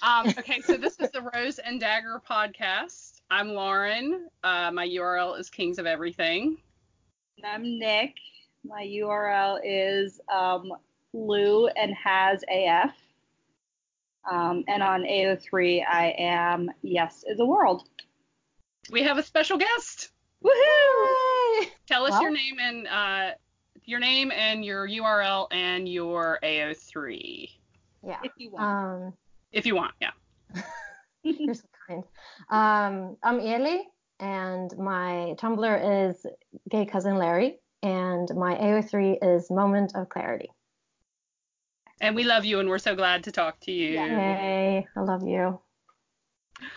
Um, okay, so this is the Rose and Dagger podcast. I'm Lauren. Uh, my URL is Kings of Everything. And I'm Nick. My URL is um, Lou and has AF. Um, and on AO3, I am Yes is a World. We have a special guest. Woohoo! Tell us well, your name and uh, your name and your URL and your AO3. Yeah. If you want. Um, if you want, yeah. You're so kind. Um, I'm Eli, and my Tumblr is Gay Cousin Larry, and my AO3 is Moment of Clarity. And we love you, and we're so glad to talk to you. Yay, I love you.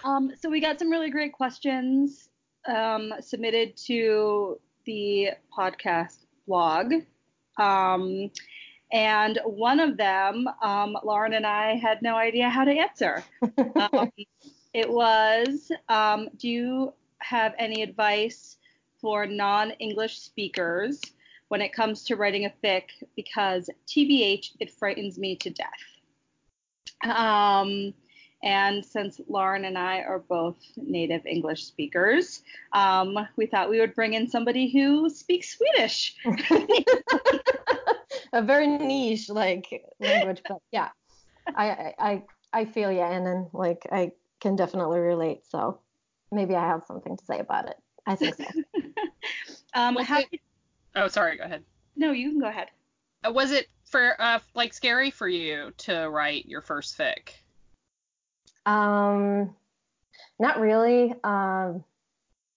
Um, so we got some really great questions um, submitted to the podcast blog. Um, and one of them, um, Lauren and I had no idea how to answer. um, it was um, Do you have any advice for non English speakers when it comes to writing a fic? Because TBH, it frightens me to death. Um, and since Lauren and I are both native English speakers, um, we thought we would bring in somebody who speaks Swedish. a very niche like language, but yeah, I I I feel yeah, and then like I can definitely relate. So maybe I have something to say about it. I think so. um, how, it, oh, sorry. Go ahead. No, you can go ahead. Uh, was it for uh, like scary for you to write your first fic? Um, not really. Um,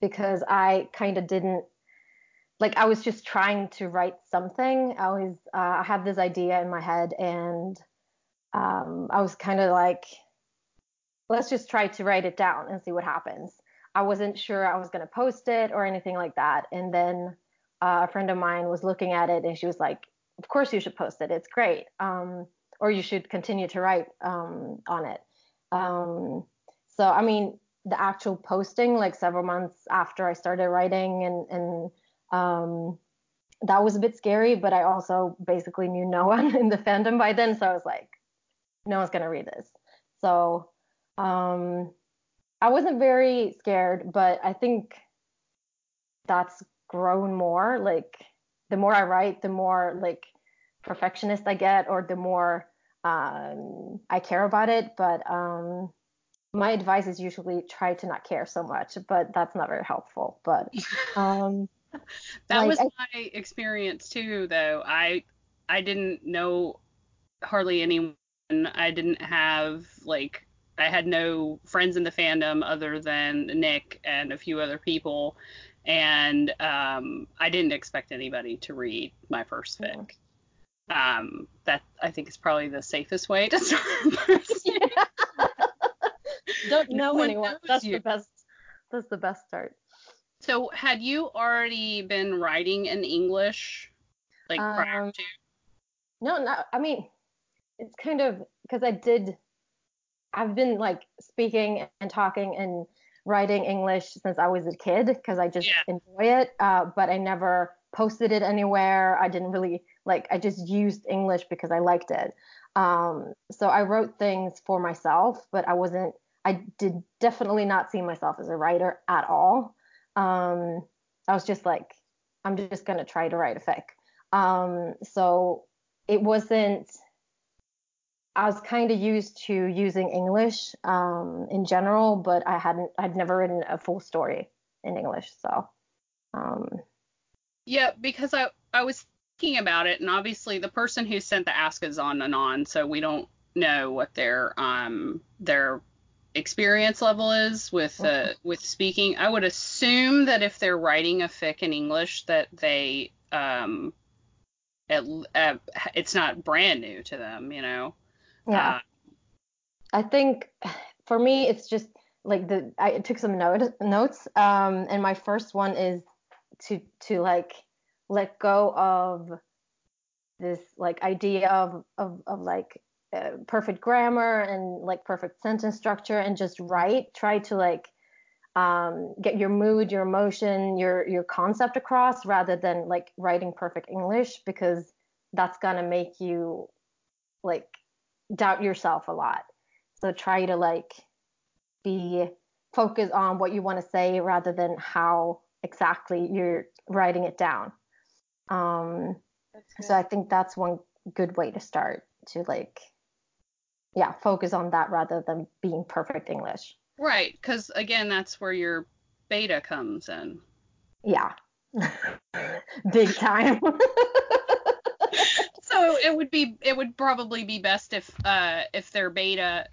because I kind of didn't like I was just trying to write something. I was uh, I had this idea in my head and um, I was kind of like, let's just try to write it down and see what happens. I wasn't sure I was to post it or anything like that. And then uh, a friend of mine was looking at it and she was like, of course you should post it. It's great. Um, or you should continue to write um, on it. Um, so, I mean, the actual posting, like several months after I started writing and, and um, that was a bit scary, but I also basically knew no one in the fandom by then, so I was like, no one's gonna read this. So um, I wasn't very scared, but I think that's grown more. Like the more I write, the more like perfectionist I get, or the more um, I care about it. But um, my advice is usually try to not care so much, but that's not very helpful. But um, that like, was I, my experience too, though. I I didn't know hardly anyone. I didn't have like I had no friends in the fandom other than Nick and a few other people, and um, I didn't expect anybody to read my first fic. Um, that I think is probably the safest way to start. Don't know no anyone. That's you. the best. That's the best start. So had you already been writing in English like um, prior to? No, not. I mean, it's kind of because I did. I've been like speaking and talking and writing English since I was a kid because I just yeah. enjoy it. Uh, but I never posted it anywhere. I didn't really like. I just used English because I liked it. Um, so I wrote things for myself, but I wasn't. I did definitely not see myself as a writer at all um, I was just like, I'm just gonna try to write a fic. Um, so it wasn't. I was kind of used to using English um, in general, but I hadn't. I'd never written a full story in English, so. Um, yeah, because I I was thinking about it, and obviously the person who sent the ask is on and on, so we don't know what their um their experience level is with uh, with speaking. I would assume that if they're writing a fic in English, that they um, at, uh, it's not brand new to them, you know. Yeah. Uh, I think for me, it's just like the I took some note, notes, um, and my first one is to to like let go of this like idea of of, of like uh, perfect grammar and like perfect sentence structure and just write. Try to like um, get your mood your emotion your your concept across rather than like writing perfect english because that's gonna make you like doubt yourself a lot. So try to like be focused on what you want to say rather than how exactly you're writing it down. Um, so I think that's one good way to start to like, yeah, focus on that rather than being perfect English. Right, because again, that's where your beta comes in. Yeah, big time. so it would be, it would probably be best if, uh, if their beta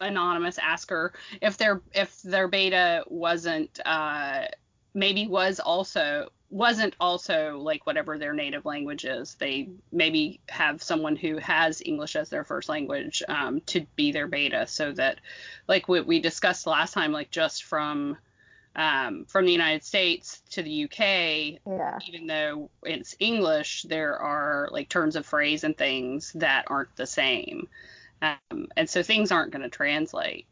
anonymous asker, if their if their beta wasn't, uh, maybe was also wasn't also like whatever their native language is. They maybe have someone who has English as their first language um, to be their beta, so that like what we discussed last time, like just from um, from the United States to the UK, yeah. even though it's English, there are like terms of phrase and things that aren't the same, um, and so things aren't going to translate.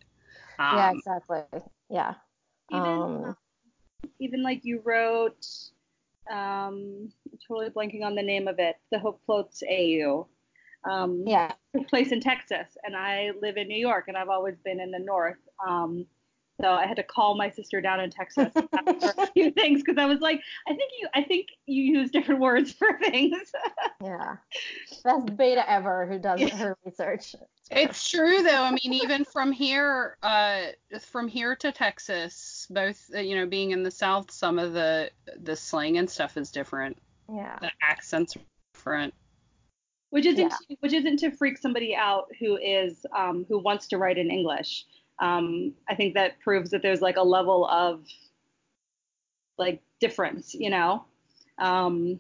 Um, yeah, exactly. Yeah. Even um, even like you wrote um, I'm totally blanking on the name of it. The Hope Floats AU. Um, yeah. Took place in Texas, and I live in New York, and I've always been in the North. Um, so I had to call my sister down in Texas for a few things because I was like, I think you, I think you use different words for things. yeah, best beta ever who does her research. It's true though. I mean, even from here, uh, from here to Texas, both uh, you know, being in the South, some of the the slang and stuff is different. Yeah. The accents are different. Which isn't yeah. which isn't to freak somebody out who is um, who wants to write in English. Um, I think that proves that there's like a level of like difference, you know. Um,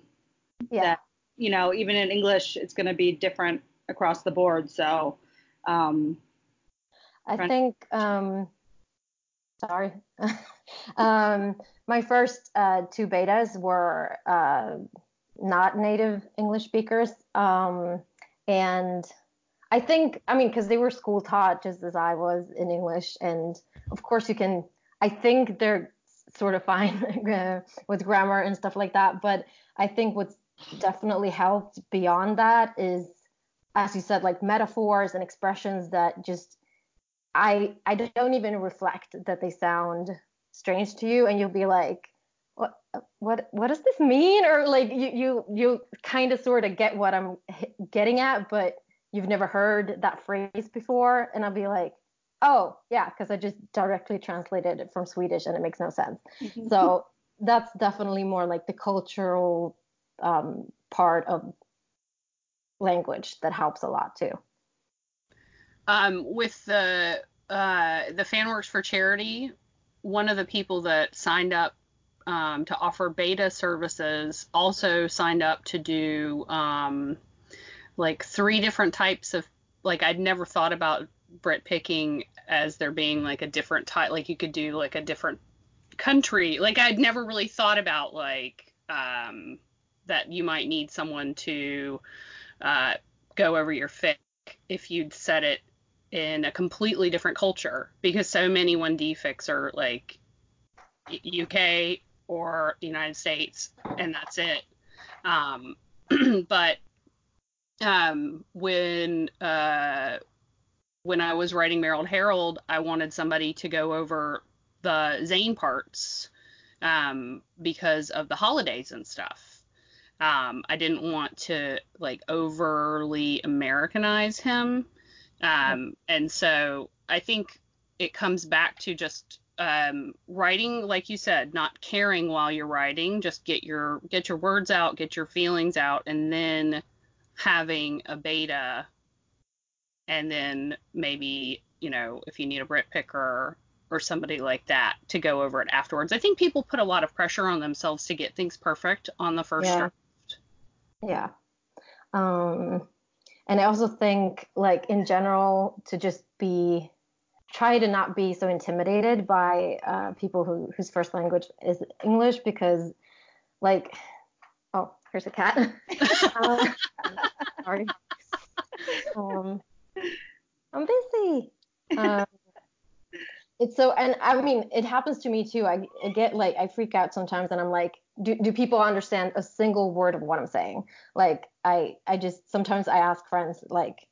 yeah. That, you know, even in English, it's going to be different across the board. So. Um, I think. Um, sorry. um, my first uh, two betas were uh, not native English speakers, um, and I think, I mean, because they were school taught just as I was in English, and of course you can. I think they're sort of fine with grammar and stuff like that, but I think what's definitely helped beyond that is, as you said, like metaphors and expressions that just I I don't even reflect that they sound strange to you, and you'll be like, what what what does this mean? Or like you you you kind of sort of get what I'm getting at, but you've never heard that phrase before and i'll be like oh yeah because i just directly translated it from swedish and it makes no sense mm-hmm. so that's definitely more like the cultural um, part of language that helps a lot too um, with the uh, the fan works for charity one of the people that signed up um, to offer beta services also signed up to do um, like three different types of like I'd never thought about Brit picking as there being like a different type like you could do like a different country like I'd never really thought about like um that you might need someone to uh go over your fic if you'd set it in a completely different culture because so many 1D fics are like UK or the United States and that's it. Um, but um, when uh, when I was writing Merrill Harold, I wanted somebody to go over the Zayn parts um, because of the holidays and stuff. Um, I didn't want to like overly Americanize him, um, and so I think it comes back to just um, writing, like you said, not caring while you're writing. Just get your get your words out, get your feelings out, and then having a beta and then maybe, you know, if you need a Brit picker or somebody like that to go over it afterwards. I think people put a lot of pressure on themselves to get things perfect on the first yeah. draft. Yeah. Um, and I also think, like, in general, to just be try to not be so intimidated by uh, people who whose first language is English because, like, oh, here's a cat. uh, sorry. Um, I'm busy. Um, it's so, and I mean, it happens to me too. I, I, get like, I freak out sometimes, and I'm like, do, do people understand a single word of what I'm saying? Like, I, I just sometimes I ask friends like,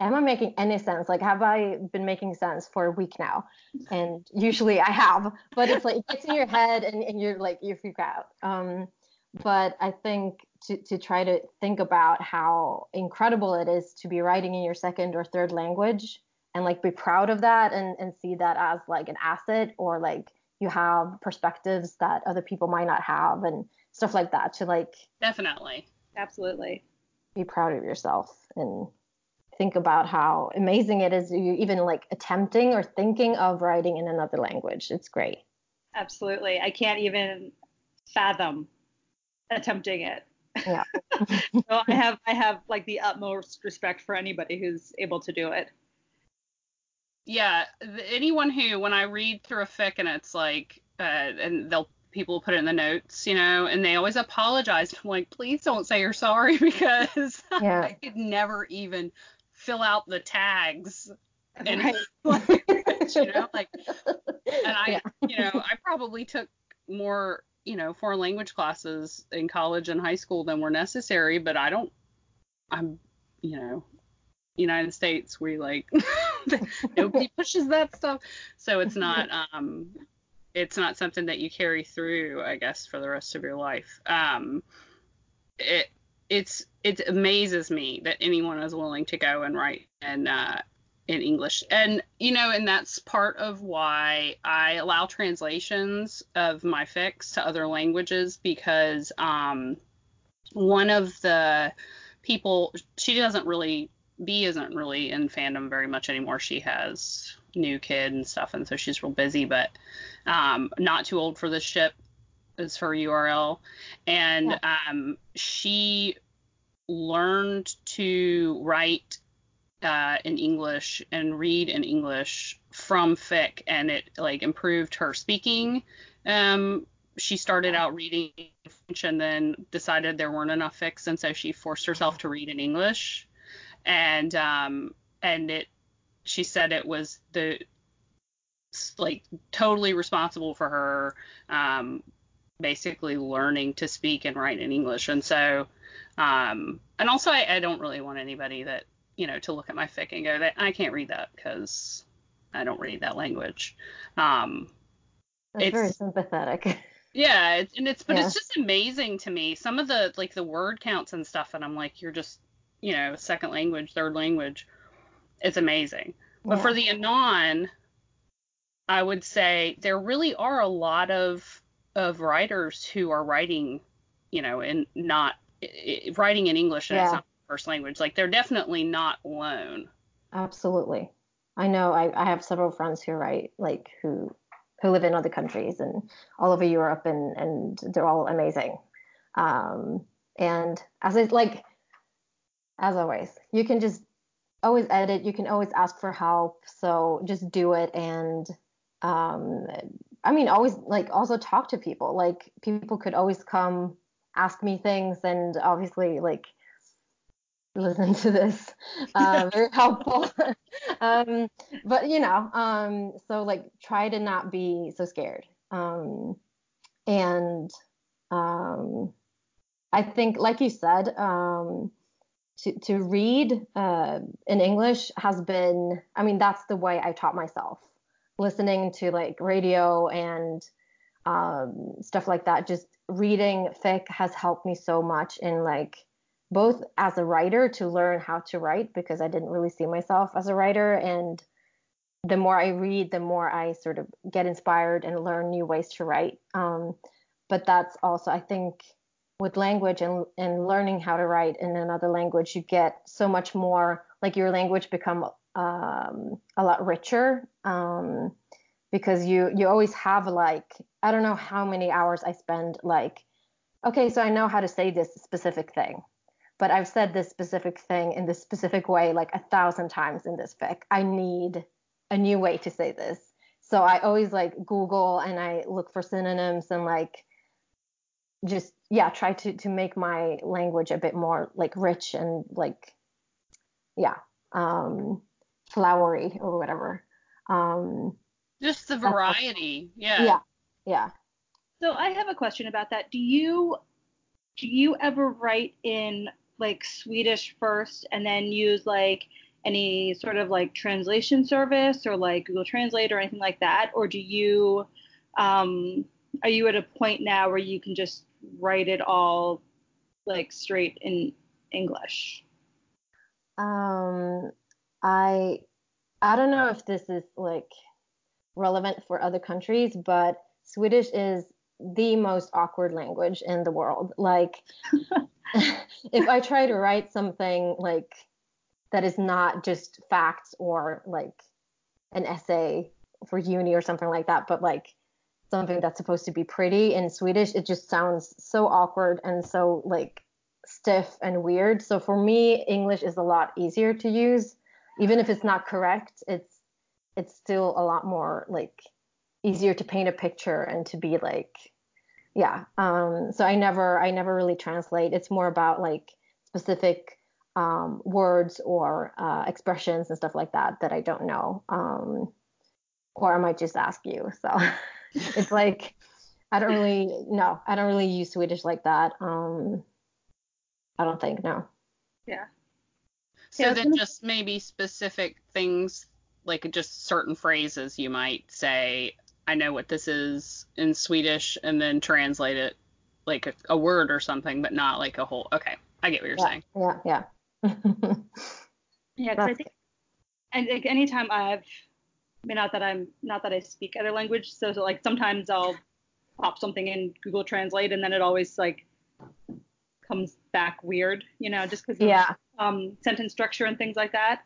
am I making any sense? Like, have I been making sense for a week now? And usually I have, but it's like it gets in your head and, and you're like, you freak out. Um, but I think to, to try to think about how incredible it is to be writing in your second or third language and like be proud of that and, and see that as like an asset or like you have perspectives that other people might not have and stuff like that to like definitely. Absolutely. be proud of yourself and think about how amazing it is you even like attempting or thinking of writing in another language. It's great. Absolutely. I can't even fathom attempting it yeah so i have i have like the utmost respect for anybody who's able to do it yeah anyone who when i read through a fic and it's like uh, and they'll people put it in the notes you know and they always apologize i'm like please don't say you're sorry because yeah. i could never even fill out the tags and right. like, you know like and i yeah. you know i probably took more you know foreign language classes in college and high school than were necessary but i don't i'm you know united states we like nobody pushes that stuff. So it's not um it's not something that you carry through i guess for the rest of your life. Um it it's it amazes me that anyone is willing to go and write and uh in English. And you know, and that's part of why I allow translations of my fics to other languages because um, one of the people she doesn't really B isn't really in fandom very much anymore. She has new kid and stuff, and so she's real busy. But um, not too old for this ship is her URL, and yeah. um, she learned to write uh, in English and read in English from fic, and it like improved her speaking. Um, she started out reading French and then decided there weren't enough fics, and so she forced herself to read in English. And um, and it, she said it was the like totally responsible for her um, basically learning to speak and write in English. And so, um, and also I, I don't really want anybody that you know, to look at my fic and go, that I can't read that because I don't read that language. Um, That's it's very sympathetic. Yeah, it's, and it's but yeah. it's just amazing to me some of the like the word counts and stuff, and I'm like, you're just you know second language, third language. It's amazing. Yeah. But for the anon, I would say there really are a lot of of writers who are writing, you know, in not writing in English and yeah. it's not first language. Like they're definitely not alone. Absolutely. I know I, I have several friends who write like who who live in other countries and all over Europe and and they're all amazing. Um, and as I like as always, you can just always edit, you can always ask for help. So just do it and um I mean always like also talk to people. Like people could always come ask me things and obviously like listen to this. Uh, very helpful. um, but you know, um, so like try to not be so scared. Um, and um, I think, like you said, um, to to read uh, in English has been. I mean, that's the way I taught myself. Listening to like radio and um, stuff like that. Just reading fic has helped me so much in like both as a writer to learn how to write because I didn't really see myself as a writer. And the more I read, the more I sort of get inspired and learn new ways to write. Um, but that's also, I think, with language and, and learning how to write in another language, you get so much more, like your language become um, a lot richer um, because you you always have like I don't know how many hours I spend like okay, so I know how to say this specific thing but I've said this specific thing in this specific way like a thousand times in this fic. I need a new way to say this. So I always like Google and I look for synonyms and like just yeah, try to to make my language a bit more like rich and like yeah, um flowery or whatever. Um just the variety. Yeah. Yeah. Yeah. So I have a question about that. Do you do you ever write in like Swedish first and then use like any sort of like translation service or like Google Translate or anything like that, or do you um, are you at a point now where you can just write it all like straight in English? Um, I I don't know if this is like relevant for other countries, but Swedish is the most awkward language in the world. Like if I try to write something like that is not just facts or like an essay for uni or something like that, but like something that's supposed to be pretty in Swedish, it just sounds so awkward and so like stiff and weird. So for me, English is a lot easier to use. Even if it's not correct, it's it's still a lot more like easier to paint a picture and to be like yeah. Um so I never I never really translate. It's more about like specific um, words or uh, expressions and stuff like that that I don't know. Um, or I might just ask you. So it's like I don't really no, I don't really use Swedish like that. Um, I don't think no. Yeah. So Yeah, then gonna- just maybe specific things like just certain phrases you might say, I know what this is in Swedish and then translate it like a, a word or something, but not like a whole okay. I get what you're Yeah, saying. yeah, yeah. Yeah, 'cause I think and like anytime I've I mean not that I'm not that I speak other language, so, so like sometimes I'll pop something in Google Translate and then it always like comes back weird, you know, just because yeah. um, sentence structure and things like that.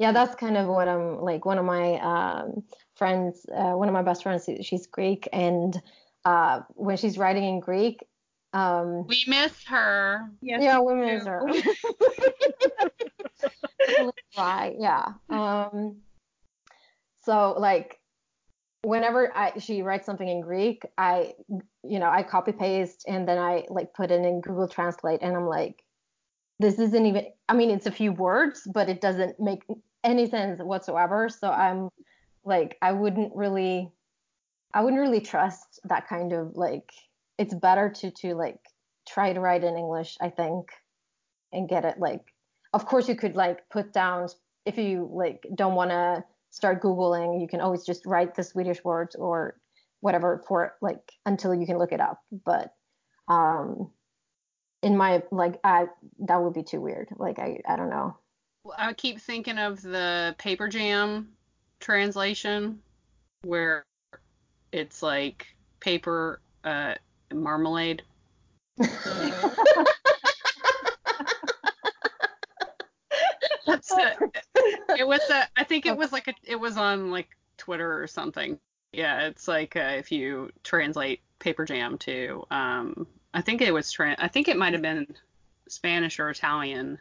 yeah that's kind of what i'm like one of my um, friends uh, one of my best friends she's greek and uh, when she's writing in greek um, We miss her. Yes, yeah we women do. are right yeah um so like whenever I she writes something in greek i you know i copy paste and then i like put it in google translate and i'm like this isn't even i mean it's a few words but it doesn't make any sense whatsoever so i'm like i wouldn't really i wouldn't really trust that kind of like it's better to to like try to write in english i think and get it like of course you could like put down if you like don't want to start googling you can always just write the swedish words or whatever for like until you can look it up but um in my like i that would be too weird like i i don't know. I keep thinking of the Paper Jam translation where it's like paper uh, marmalade. It. Was a, I think it was like a, it was on like Twitter or something. Yeah, it's like uh, if you translate Paper Jam to, um, I think it was, I think it might have been Spanish or Italian.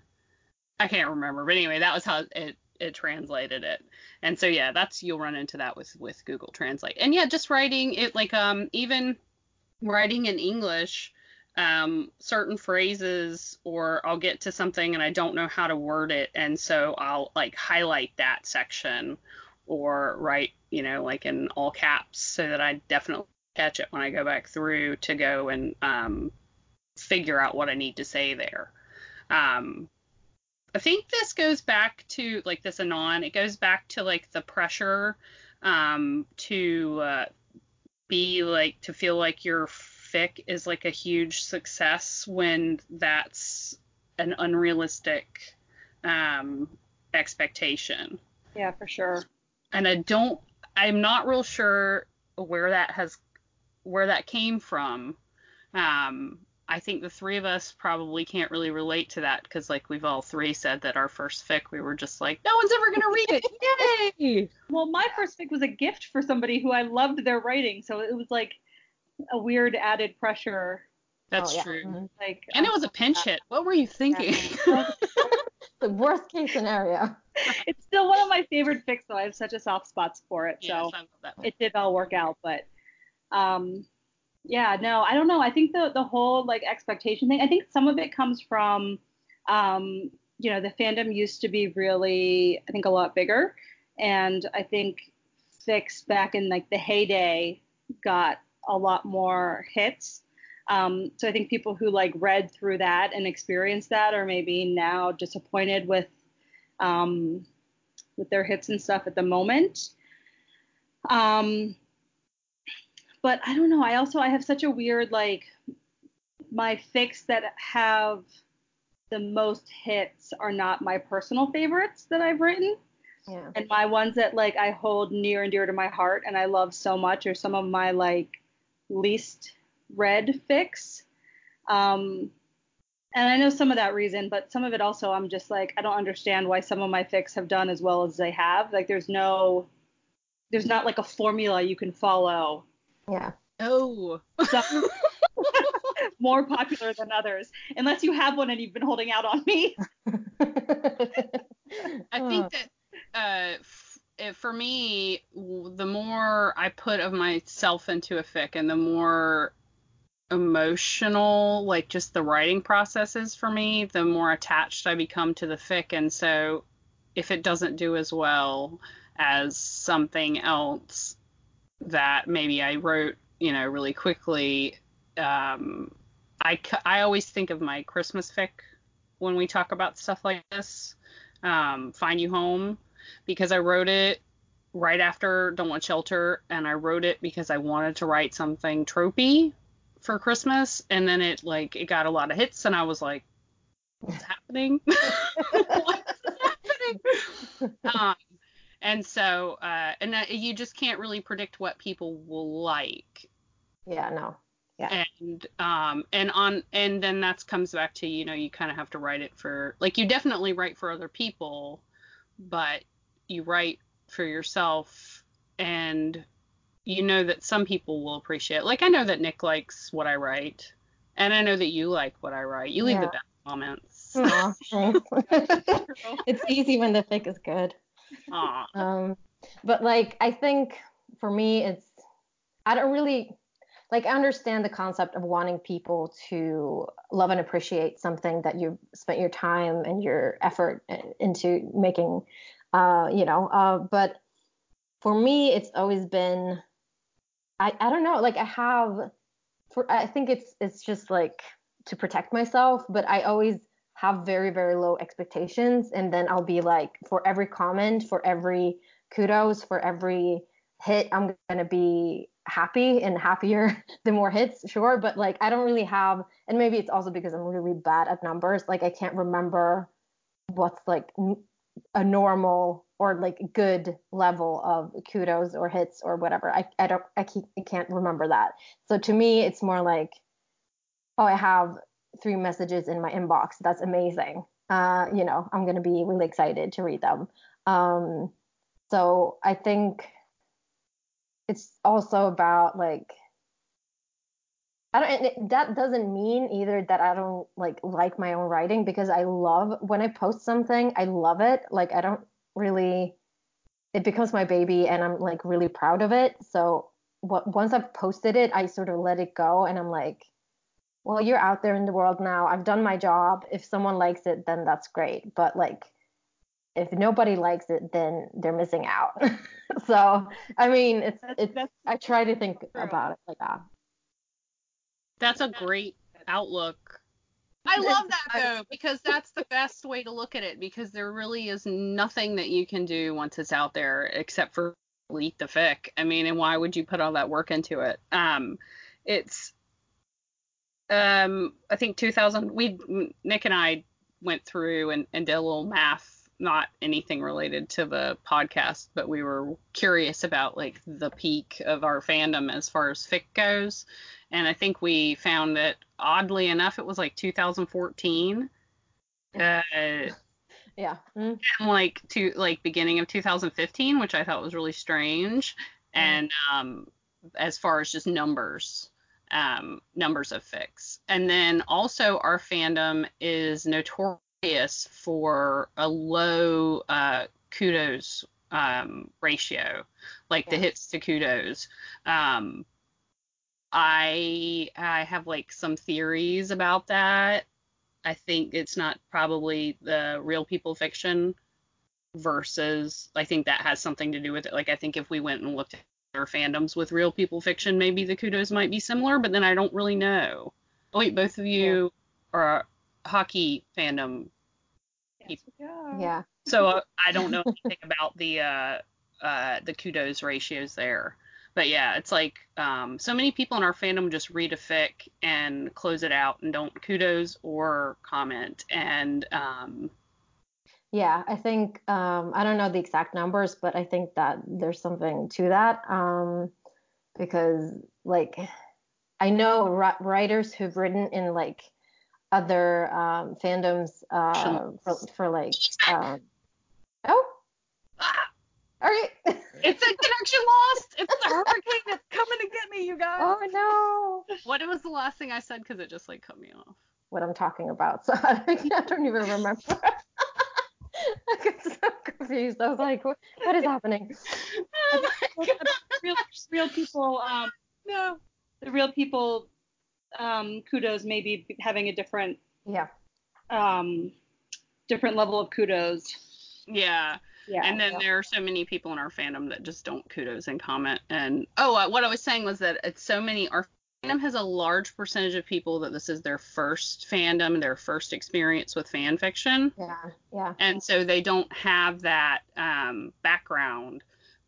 I can't remember, but anyway, that was how it it translated it. And so yeah, that's you'll run into that with with Google Translate. And yeah, just writing it like um even writing in English, um certain phrases or I'll get to something and I don't know how to word it and so I'll like highlight that section or write, you know, like in all caps so that I definitely catch it when I go back through to go and um figure out what I need to say there. Um I think this goes back to like this anon. It goes back to like the pressure um, to uh, be like to feel like your fic is like a huge success when that's an unrealistic um, expectation. Yeah, for sure. And I don't. I'm not real sure where that has where that came from. Um, I think the three of us probably can't really relate to that because, like, we've all three said that our first fic, we were just like, no one's ever gonna read it. Yay! Well, my first fic was a gift for somebody who I loved their writing, so it was like a weird added pressure. That's Oh, yeah. true. Mhm. Like, And it um, was a pinch hit. What were you thinking? the worst case scenario it's still one of my favorite fics, though. I have such a soft spot for it, yes, so I love that. it did all work out. But um, yeah, no, I don't know. I think the the whole like expectation thing. I think some of it comes from, um, you know, the fandom used to be really, I think, a lot bigger, and I think fics back in like the heyday got a lot more hits. Um, so I think people who like read through that and experienced that are maybe now disappointed with um, with their hits and stuff at the moment. Um, but I don't know. I also I have such a weird like my fics that have the most hits are not my personal favorites that I've written. Yeah. And my ones that like I hold near and dear to my heart and I love so much are some of my like least read fics. Um, and I know some of that reason, but some of it also I'm just like I don't understand why some of my fics have done as well as they have. Like there's no there's not like a formula you can follow. Yeah. Oh. Some more popular than others, unless you have one and you've been holding out on me. I think that uh, f- for me, the more I put of myself into a fic, and the more emotional, like just the writing process is for me, the more attached I become to the fic, and so if it doesn't do as well as something else that maybe I wrote, you know, really quickly, um, I, I always think of my Christmas fic when we talk about stuff like this, um, Find You Home, because I wrote it right after Don't Want Shelter, and I wrote it because I wanted to write something tropey for Christmas, and then it like it got a lot of hits, and I was like, what's happening? what's happening? Um, and so, uh, and uh, you just can't really predict what people will like. Yeah, no. Yeah. and um and on and then that comes back to you know you kind of have to write it for like you definitely write for other people but you write for yourself and you know that some people will appreciate like i know that nick likes what i write and i know that you like what i write. You leave the best comments. It's easy when the fic is good. Um, but like I think for me, it's I don't really like I understand the concept of wanting people to love and appreciate something that you've spent your time and your effort into making. Uh, you know, uh, but for me, it's always been I I don't know like I have for I think it's it's just like to protect myself, but I always have very very low expectations and then I'll be like for every comment, for every kudos, for every hit, I'm going to be happy and happier the more hits, sure, but like I don't really have and maybe it's also because I'm really bad at numbers, like I can't remember what's like a normal or like good level of kudos or hits or whatever. I, I don't I, keep, I can't remember that. So to me, it's more like, oh, I have three messages in my inbox. That's amazing. Uh, you know, I'm gonna be really excited to read them. Um, so I think it's also about like I don't. it- That doesn't mean either that I don't like like my own writing because I love when I post something. I love it. Like I don't really. It becomes my baby, and I'm like really proud of it. So what once I've posted it, I sort of let it go, and I'm like, well, you're out there in the world now. I've done my job. If someone likes it, then that's great. But like, if nobody likes it, then they're missing out. so I mean, it's That's- it's. that's I try to think true. about it like that. That's a great outlook. I love that though because that's the best way to look at it because there really is nothing that you can do once it's out there except for delete the fic. I mean, and why would you put all that work into it? Um, it's um, I think 2000. We Nick and I went through and, and did a little math, not anything related to the podcast, but we were curious about like the peak of our fandom as far as fic goes and I think we found that oddly enough it was like 2014. Uh, Yeah. Mm. and like to like beginning of 2015, which I thought was really strange. And um, as far as just numbers, um, numbers of fics, and then also our fandom is notorious for a low uh, kudos um, ratio, like the hits to kudos. Um, I I have like some theories about that. I think it's not probably the real people fiction versus I think that has something to do with it. Like I think if we went and looked at our fandoms with real people fiction, maybe the kudos might be similar, but then I don't really know. Oh wait, both of you are hockey fandom. Yes, we are. Yeah. so uh, I don't know anything about the uh, uh, the kudos ratios there. But yeah, it's like um, so many people in our fandom just read a fic and close it out and don't kudos or comment. And um, yeah, I think um, I don't know the exact numbers, but I think that there's something to that um, because like I know writers who've written in like other um, fandoms uh, for, for, like um, oh. All right. It's a connection lost it's a hurricane that's coming to get me you guys. Oh no. What was the last thing I said? Because it just like cut me off. What I'm talking about. So I don't even remember I got so confused I was like what, what is happening oh my real, real people um no the real people um, kudos maybe having a different yeah um, different level of kudos. Yeah. Yeah, and then yeah. there are so many people in our fandom that just don't kudos and comment. And oh, uh, what I was saying was that it's so many. Our fandom has a large percentage of people that this is their first fandom, their first experience with fan fiction. Yeah, yeah. And so they don't have that um, background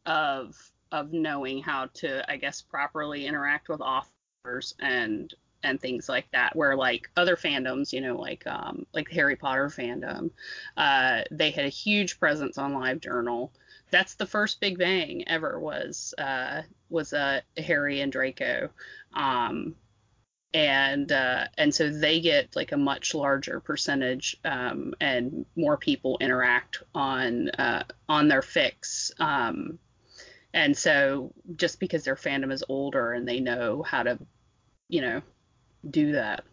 of of knowing how to, I guess, properly interact with authors and and things like that where like other fandoms you know like um like harry potter fandom uh they had a huge presence on livejournal that's the first big bang ever was uh was uh harry and draco um and uh, and so they get like a much larger percentage um, and more people interact on uh, on their fics. um, and so just because their fandom is older and they know how to you know do that.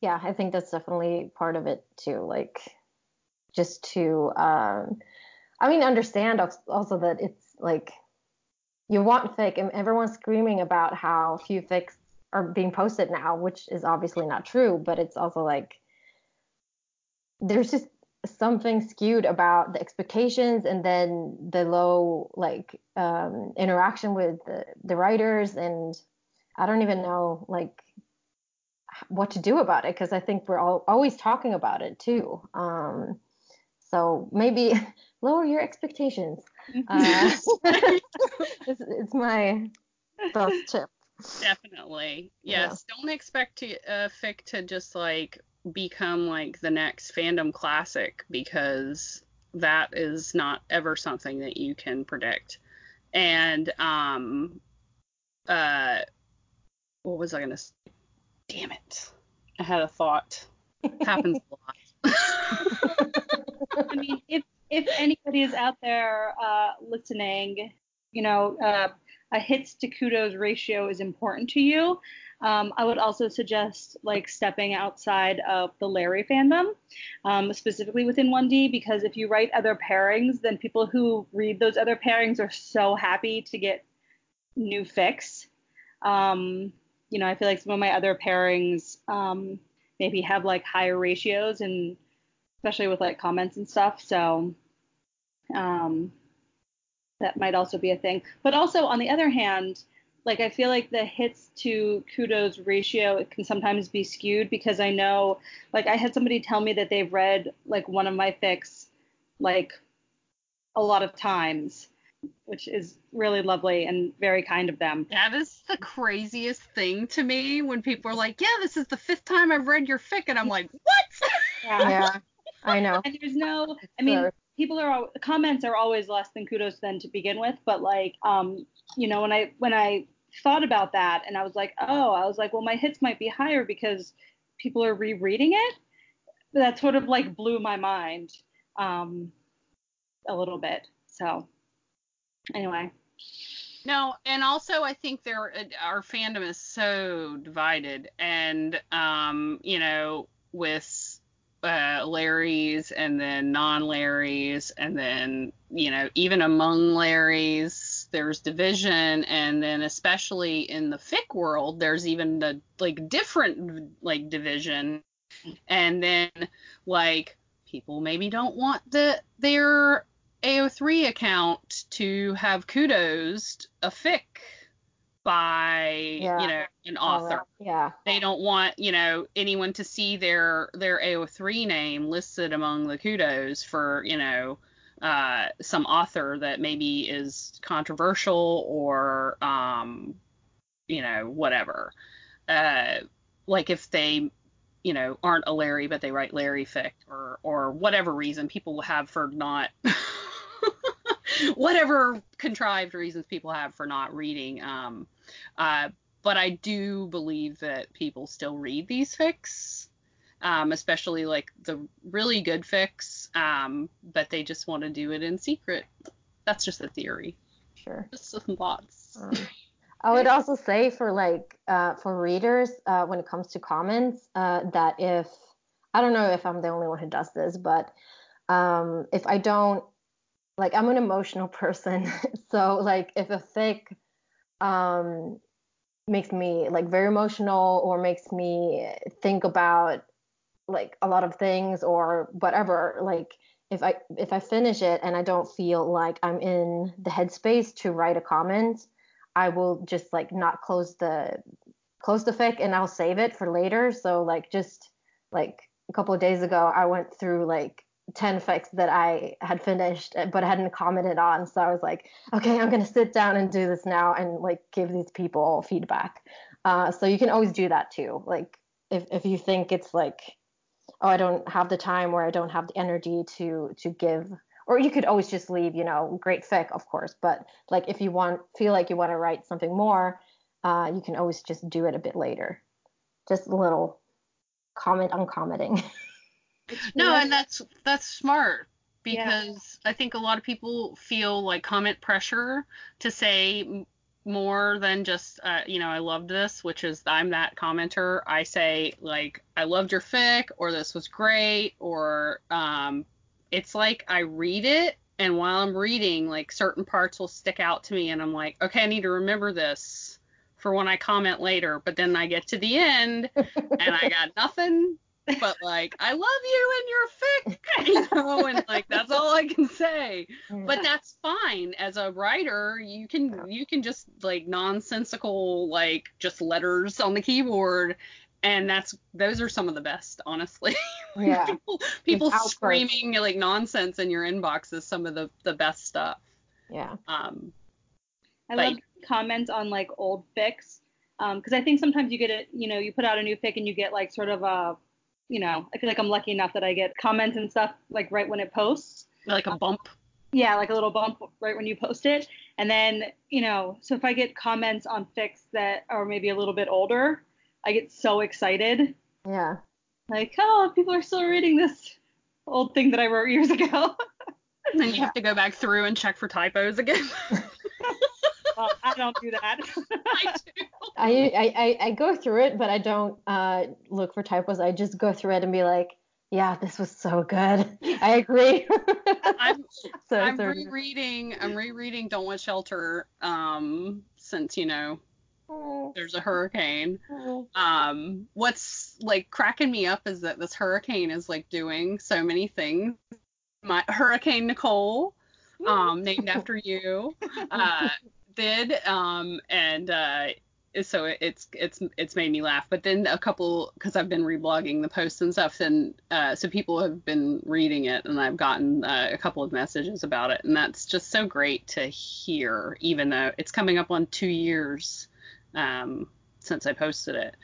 Yeah, I think that's definitely part of it too. Like, just to, um, I mean, understand also that it's like you want fic, and everyone's screaming about how few fics are being posted now, which is obviously not true, but it's also like there's just something skewed about the expectations and then the low like um, interaction with the, the writers and I don't even know like what to do about it because I think we're all always talking about it too. Um, so maybe lower your expectations. Mm-hmm. Uh, it's, it's, my best tip. Definitely. Yes. Yeah. Don't expect to, uh, fic to just like become like the next fandom classic because that is not ever something that you can predict. And um uh what was I gonna say? Damn it. I had a thought. It Happens a lot. I mean, if if anybody is out there uh, listening, you know, uh, a hits to kudos ratio is important to you. Um, I would also suggest like stepping outside of the Larry fandom, um, specifically within 1D, because if you write other pairings, then people who read those other pairings are so happy to get new fics. Um, you know, I feel like some of my other pairings um, maybe have like higher ratios and especially with like comments and stuff. So um, that might also be a thing. But also on the other hand, like I feel like the hits to kudos ratio it can sometimes be skewed because I know like I had somebody tell me that they've read like one of my fics like a lot of times which is really lovely and very kind of them. That is the craziest thing to me when people are like, "Yeah, this is the fifth time I've read your fic," and I'm like, "What?" Yeah, yeah I know. And there's no, I mean, people are comments are always less than kudos then to begin with, but like, um, you know, when I when I thought about that and I was like, oh, I was like, well, my hits might be higher because people are rereading it. That sort of like blew my mind um, a little bit. So anyway. No, and also I think there our fandom is so divided, and um, you know, with uh, Larrys and then non-Larrys, and then you know, even among Larrys, there's division, and then especially in the fic world, there's even the like different like division, and then like people maybe don't want the their AO3 account to have kudos a fic by Yeah. you know an author. right. Yeah. They don't want you know anyone to see their their AO3 name listed among the kudos for you know uh, some author that maybe is controversial or um, you know whatever. Uh, like if they you know aren't a Larry but they write Larry fic or or whatever reason people will have for not whatever contrived reasons people have for not reading um uh but I do believe that people still read these fics um especially like the really good fics um but they just want to do it in secret. That's just a theory. Sure. just some thoughts. Um, I would also say for like uh, for readers uh, when it comes to comments uh, that if I don't know if I'm the only one who does this, but um, if I don't like I'm an emotional person, so like if a fic um, makes me like very emotional or makes me think about like a lot of things or whatever, like if I if I finish it and I don't feel like I'm in the headspace to write a comment, I will just like not close the close the fic and I'll save it for later. So like just like a couple of days ago, I went through like 10 fics that I had finished but hadn't commented on. So I was like, okay, I'm gonna sit down and do this now and like give these people feedback. Uh, so you can always do that too. Like if if you think it's like, oh, I don't have the time or I don't have the energy to to give or you could always just leave, you know, great fic, of course. But like if you want, feel like you want to write something more, uh, you can always just do it a bit later. Just a little comment on commenting. No, and that's that's smart Yeah. because I think a lot of people feel like comment pressure to say more than just uh, you know I loved this, which is I'm that commenter. I say like I loved your fic or this was great or um, it's like I read it and while I'm reading like certain parts will stick out to me and I'm like okay I need to remember this for when I comment later. But then I get to the end and I got nothing but like I love you and your fic, you know, and like that's all I can say. But that's fine. As a writer, you can you can just like nonsensical like just letters on the keyboard and that's those are some of the best, honestly. yeah, people people outbursts. screaming like nonsense in your inbox is some of the the best stuff. yeah, Um I Like- love comments on like old fics because I think sometimes you get it, you know, you put out a new fic and you get like sort of a, you know, I feel like I'm lucky enough that I get comments and stuff like right when it posts. like a bump. Yeah, like a little bump right when you post it. And then, you know, so if I get comments on fics that are maybe a little bit older, I get so excited. yeah. Like, oh, people are still reading this old thing that I wrote years ago. And then you have to go back through and check for typos again. well, I don't do that. I do. I, I I I go through it, but I don't uh look for typos. I just go through it and be like, yeah, this was so good. I agree. I'm so I'm so- rereading I'm rereading Don't Want Shelter um since you know Oh, there's a hurricane. oh. Um what's like cracking me up is that this hurricane is like doing so many things. My Hurricane Nicole, um named after you, uh did um and uh so it's it's it's made me laugh. But then a couple because i've been reblogging the posts and stuff and uh, so people have been reading it and i've gotten uh, a couple of messages about it and that's just so great to hear even though it's coming up on two years um, since i posted it.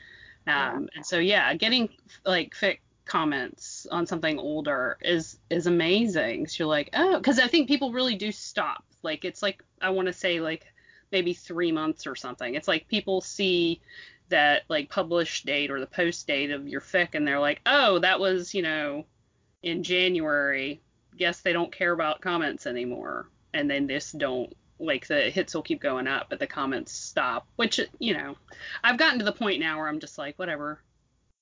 Um, and so yeah getting like fic comments on something older is is amazing. So you're like oh because i think people really do stop. Like it's like i want to say like maybe three months or something. It's like people see that like publish date or the post date of your fic and they're like, oh, that was, you know, in January. Guess they don't care about comments anymore. And then this don't like the hits will keep going up, but the comments stop. Which you know, I've gotten to the point now where I'm just like, whatever.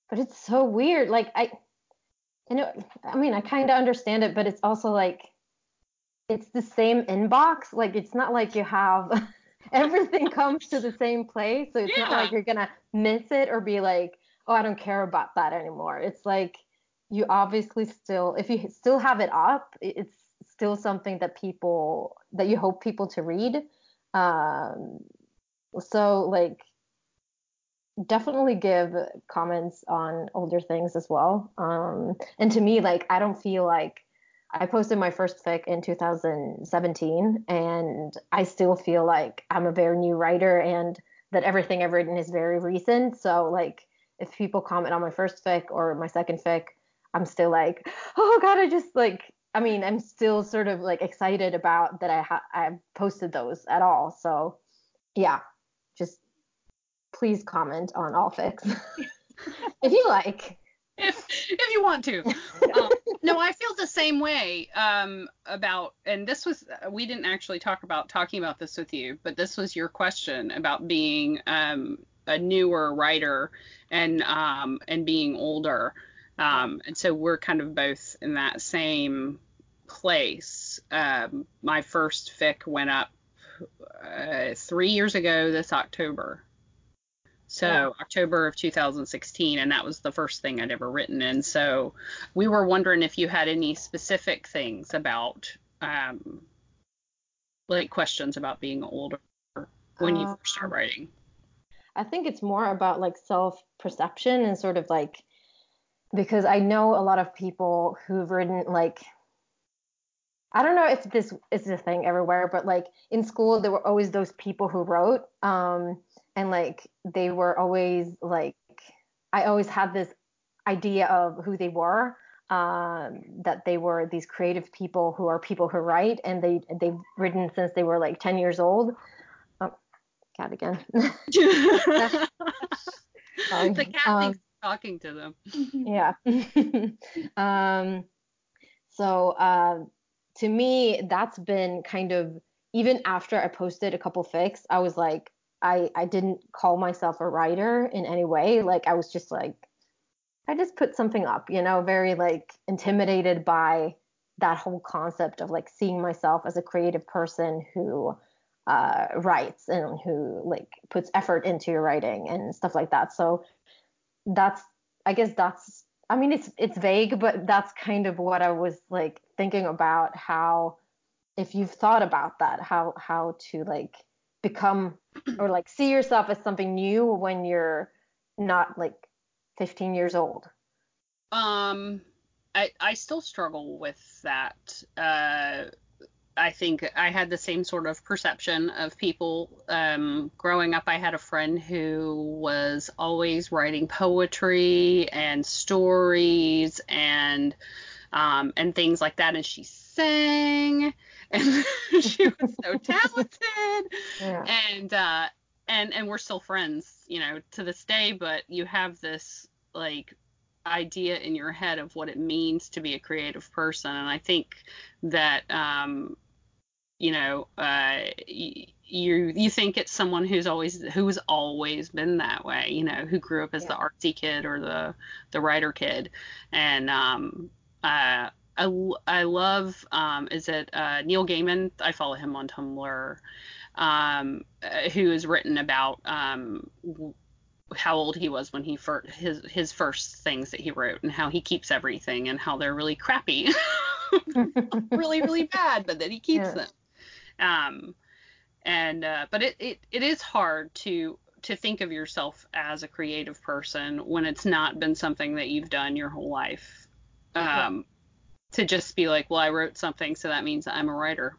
But it's so weird. Like I, you know, I mean, I kind of understand it, but it's also like it's the same inbox. Like it's not like you have everything comes to the same place, so it's not like you're gonna miss it or be like, oh, I don't care about that anymore. It's like you obviously still, if you still have it up, it's still something that people that you hope people to read. Um, so like definitely give comments on older things as well. Um, and to me, like I don't feel like I posted my first fic in 2017, and I still feel like I'm a very new writer and that everything I've written is very recent. So like if people comment on my first fic or my second fic, I'm still like, oh god, I just like I mean, I'm still sort of like excited about that I ha- I posted those at all. So yeah, just please comment on all fics if you like. If if you want to. Um, no, I feel the same way um, about, and this was we didn't actually talk about talking about this with you, but this was your question about being um, a newer writer and um, and being older. Um, and so we're kind of both in that same place. Um, my first fic went up uh, three years ago this October. So. October of 2016, and that was the first thing I'd ever written. And so we were wondering if you had any specific things about, um, like questions about being older when you first start um, writing. I think it's more about like self perception and sort of like because I know a lot of people who've written like I don't know if this is a thing everywhere, but like in school there were always those people who wrote, um, and like they were always like I always had this idea of who they were, um, that they were these creative people who are people who write, and they they've written since they were like 10 years old. Oh, cat again. the cat um, thinks talking to them. yeah. um, so. Uh, to me, that's been kind of even after I posted a couple fics, I was like, I I didn't call myself a writer in any way. Like I was just like, I just put something up, you know, very like intimidated by that whole concept of like seeing myself as a creative person who uh, writes and who like puts effort into your writing and stuff like that. So that's I guess that's I mean, it's it's vague, but that's kind of what I was like thinking about how if you've thought about that, how how to like become or like see yourself as something new when you're not like 15 years old. Um, I I still struggle with that. Uh, I think I had the same sort of perception of people. Um, growing up, I had a friend who was always writing poetry and stories and um, and things like that, and she sang and she was so talented. Yeah. And uh, and and we're still friends, you know, to this day. But you have this like idea in your head of what it means to be a creative person, and I think that um, you know, uh, you you think it's someone who's always who's always been that way, you know, who grew up as yeah. the artsy kid or the the writer kid, and um, uh, I I love um, is it uh, Neil Gaiman? I follow him on Tumblr, um, uh, who has written about um, how old he was when he first his his first things that he wrote and how he keeps everything and how they're really crappy really really bad but that he keeps yeah. them um, and uh, but it, it it is hard to to think of yourself as a creative person when it's not been something that you've done your whole life. Um, yeah. To just be like, well, I wrote something, so that means I'm a writer.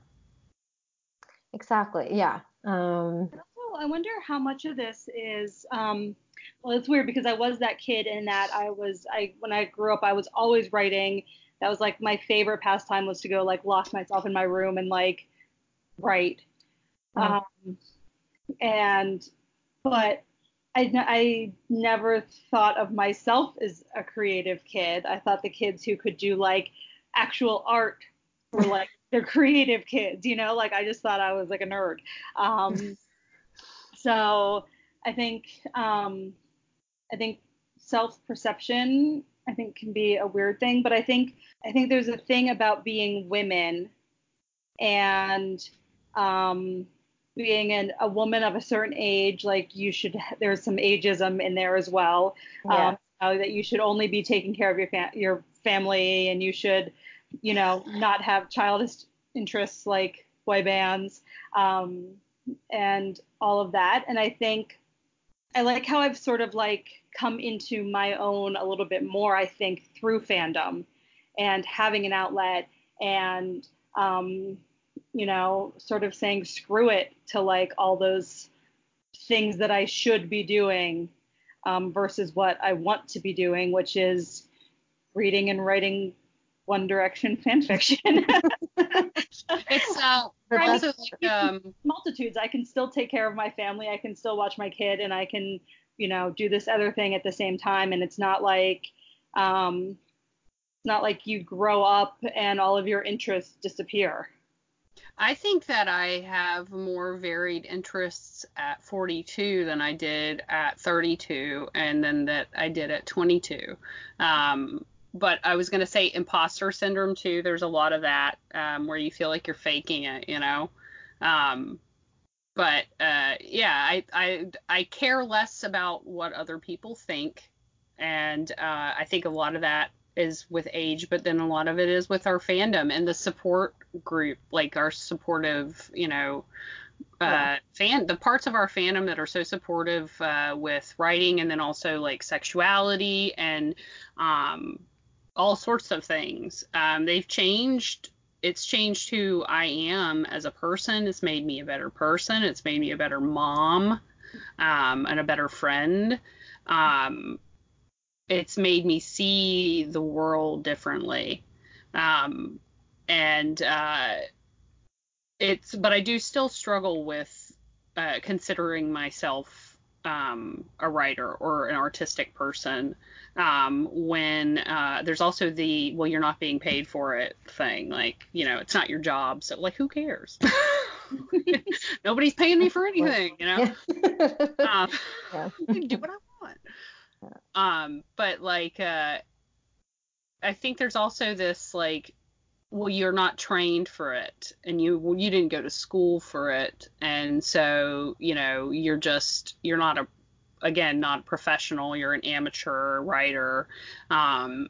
Exactly. Yeah. Um, also, I wonder how much of this is. Um, well, it's weird because I was that kid in that I was I when I grew up I was always writing. That was like my favorite pastime was to go like lock myself in my room and like write. Um, and but I, I never thought of myself as a creative kid. I thought the kids who could do like actual art were like they're creative kids, you know. Like I just thought I was like a nerd. Um, so I think um, I think self perception I think can be a weird thing, but I think I think there's a thing about being women and um, being an, a woman of a certain age, like you should, there's some ageism in there as well. Yeah. Um, that you should only be taking care of your fa- your family and you should, you know, not have childish interests like boy bands. Um, and all of that. And I think I like how I've sort of like come into my own a little bit more, I think, through fandom and having an outlet and, um, you know, sort of saying screw it to like all those things that I should be doing um, versus what I want to be doing, which is reading and writing One Direction fan fiction. it's uh, also like um, multitudes. I can still take care of my family. I can still watch my kid, and I can, you know, do this other thing at the same time. And it's not like, um, it's not like you grow up and all of your interests disappear. I think that I have more varied interests at 42 than I did at 32, and then that I did at 22. Um, but I was going to say imposter syndrome too. There's a lot of that um, where you feel like you're faking it, you know. Um, but uh, yeah, I, I I care less about what other people think, and uh, I think a lot of that is with age, but then a lot of it is with our fandom and the support group, like our supportive, you know, uh, fan the parts of our fandom that are so supportive uh, with writing and then also like sexuality and um, all sorts of things. Um, they've changed. It's changed who I am as a person. It's made me a better person. It's made me a better mom um, and a better friend. Um, it's made me see the world differently. Um, and uh, it's, but I do still struggle with uh, considering myself um, a writer or an artistic person um, when uh, there's also the well you're not being paid for it thing. Like you know it's not your job. So like who cares? Nobody's paying me for anything you know? Um, yeah. I can do what I want. Um, but like, uh, I think there's also this like, well, you're not trained for it, and you well, you didn't go to school for it, and so you know you're just you're not a again not a professional. You're an amateur writer, um,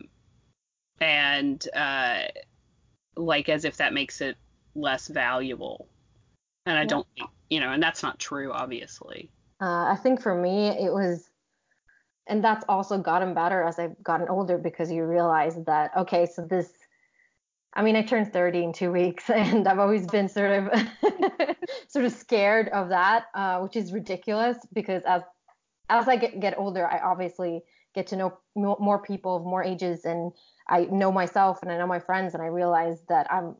and uh, like as if that makes it less valuable. And I don't, you know, and that's not true, obviously. Uh, I think for me, it was and that's also gotten better as I've gotten older because you realize that okay, so this I mean, I turned 30 in two weeks, and I've always been sort of sort of scared of that, uh, which is ridiculous because as as I get get older, I obviously get to know more people of more ages, and I know myself and I know my friends, and I realize that I'm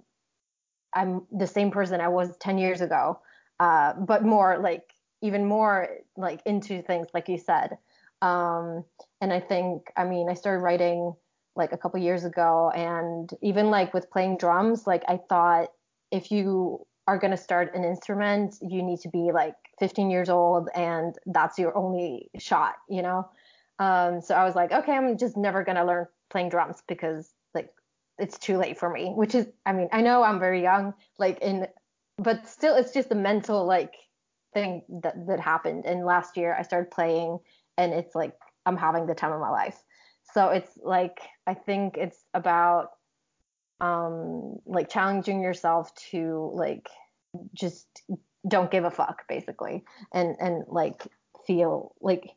I'm the same person I was 10 years ago, uh, but more like even more like into things like you said. Um, and I think, I mean, I started writing like a couple years ago, and even like with playing drums, like I thought if you are going to start an instrument, you need to be like 15 years old, and that's your only shot, you know? Um, so I was like, okay, I'm just never going to learn playing drums because like it's too late for me, which is, I mean, I know I'm very young, like in, but still, it's just a mental like thing that that happened. And last year I started playing and it's like I'm having the time of my life. So it's like I think it's about um like challenging yourself to like just don't give a fuck basically and and like feel like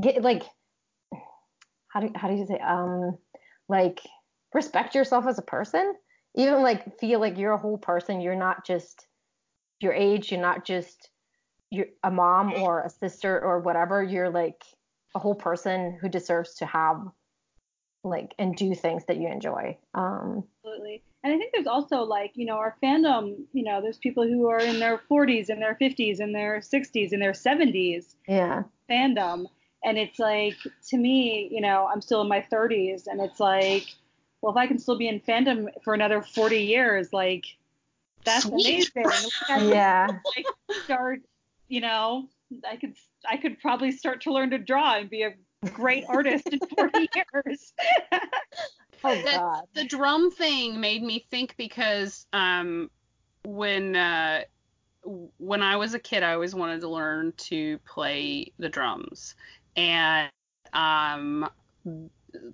get like how do how do you say um like respect yourself as a person? Even like feel like you're a whole person. You're not just your age. You're not just you're a mom or a sister or whatever, you're like a whole person who deserves to have like and do things that you enjoy. Um, Absolutely. And I think there's also like, you know, our fandom, you know, there's people who are in their 40s and their 50s and their 60s and their 70s. Yeah. Fandom. And it's like, to me, you know, I'm still in my 30s and it's like, well, if I can still be in fandom for another 40 years, like, that's Sweet. amazing. yeah. Like, start you know, I could I could probably start to learn to draw and be a great artist in 40 years. oh God. The drum thing made me think because um, when uh, when I was a kid, I always wanted to learn to play the drums, and um,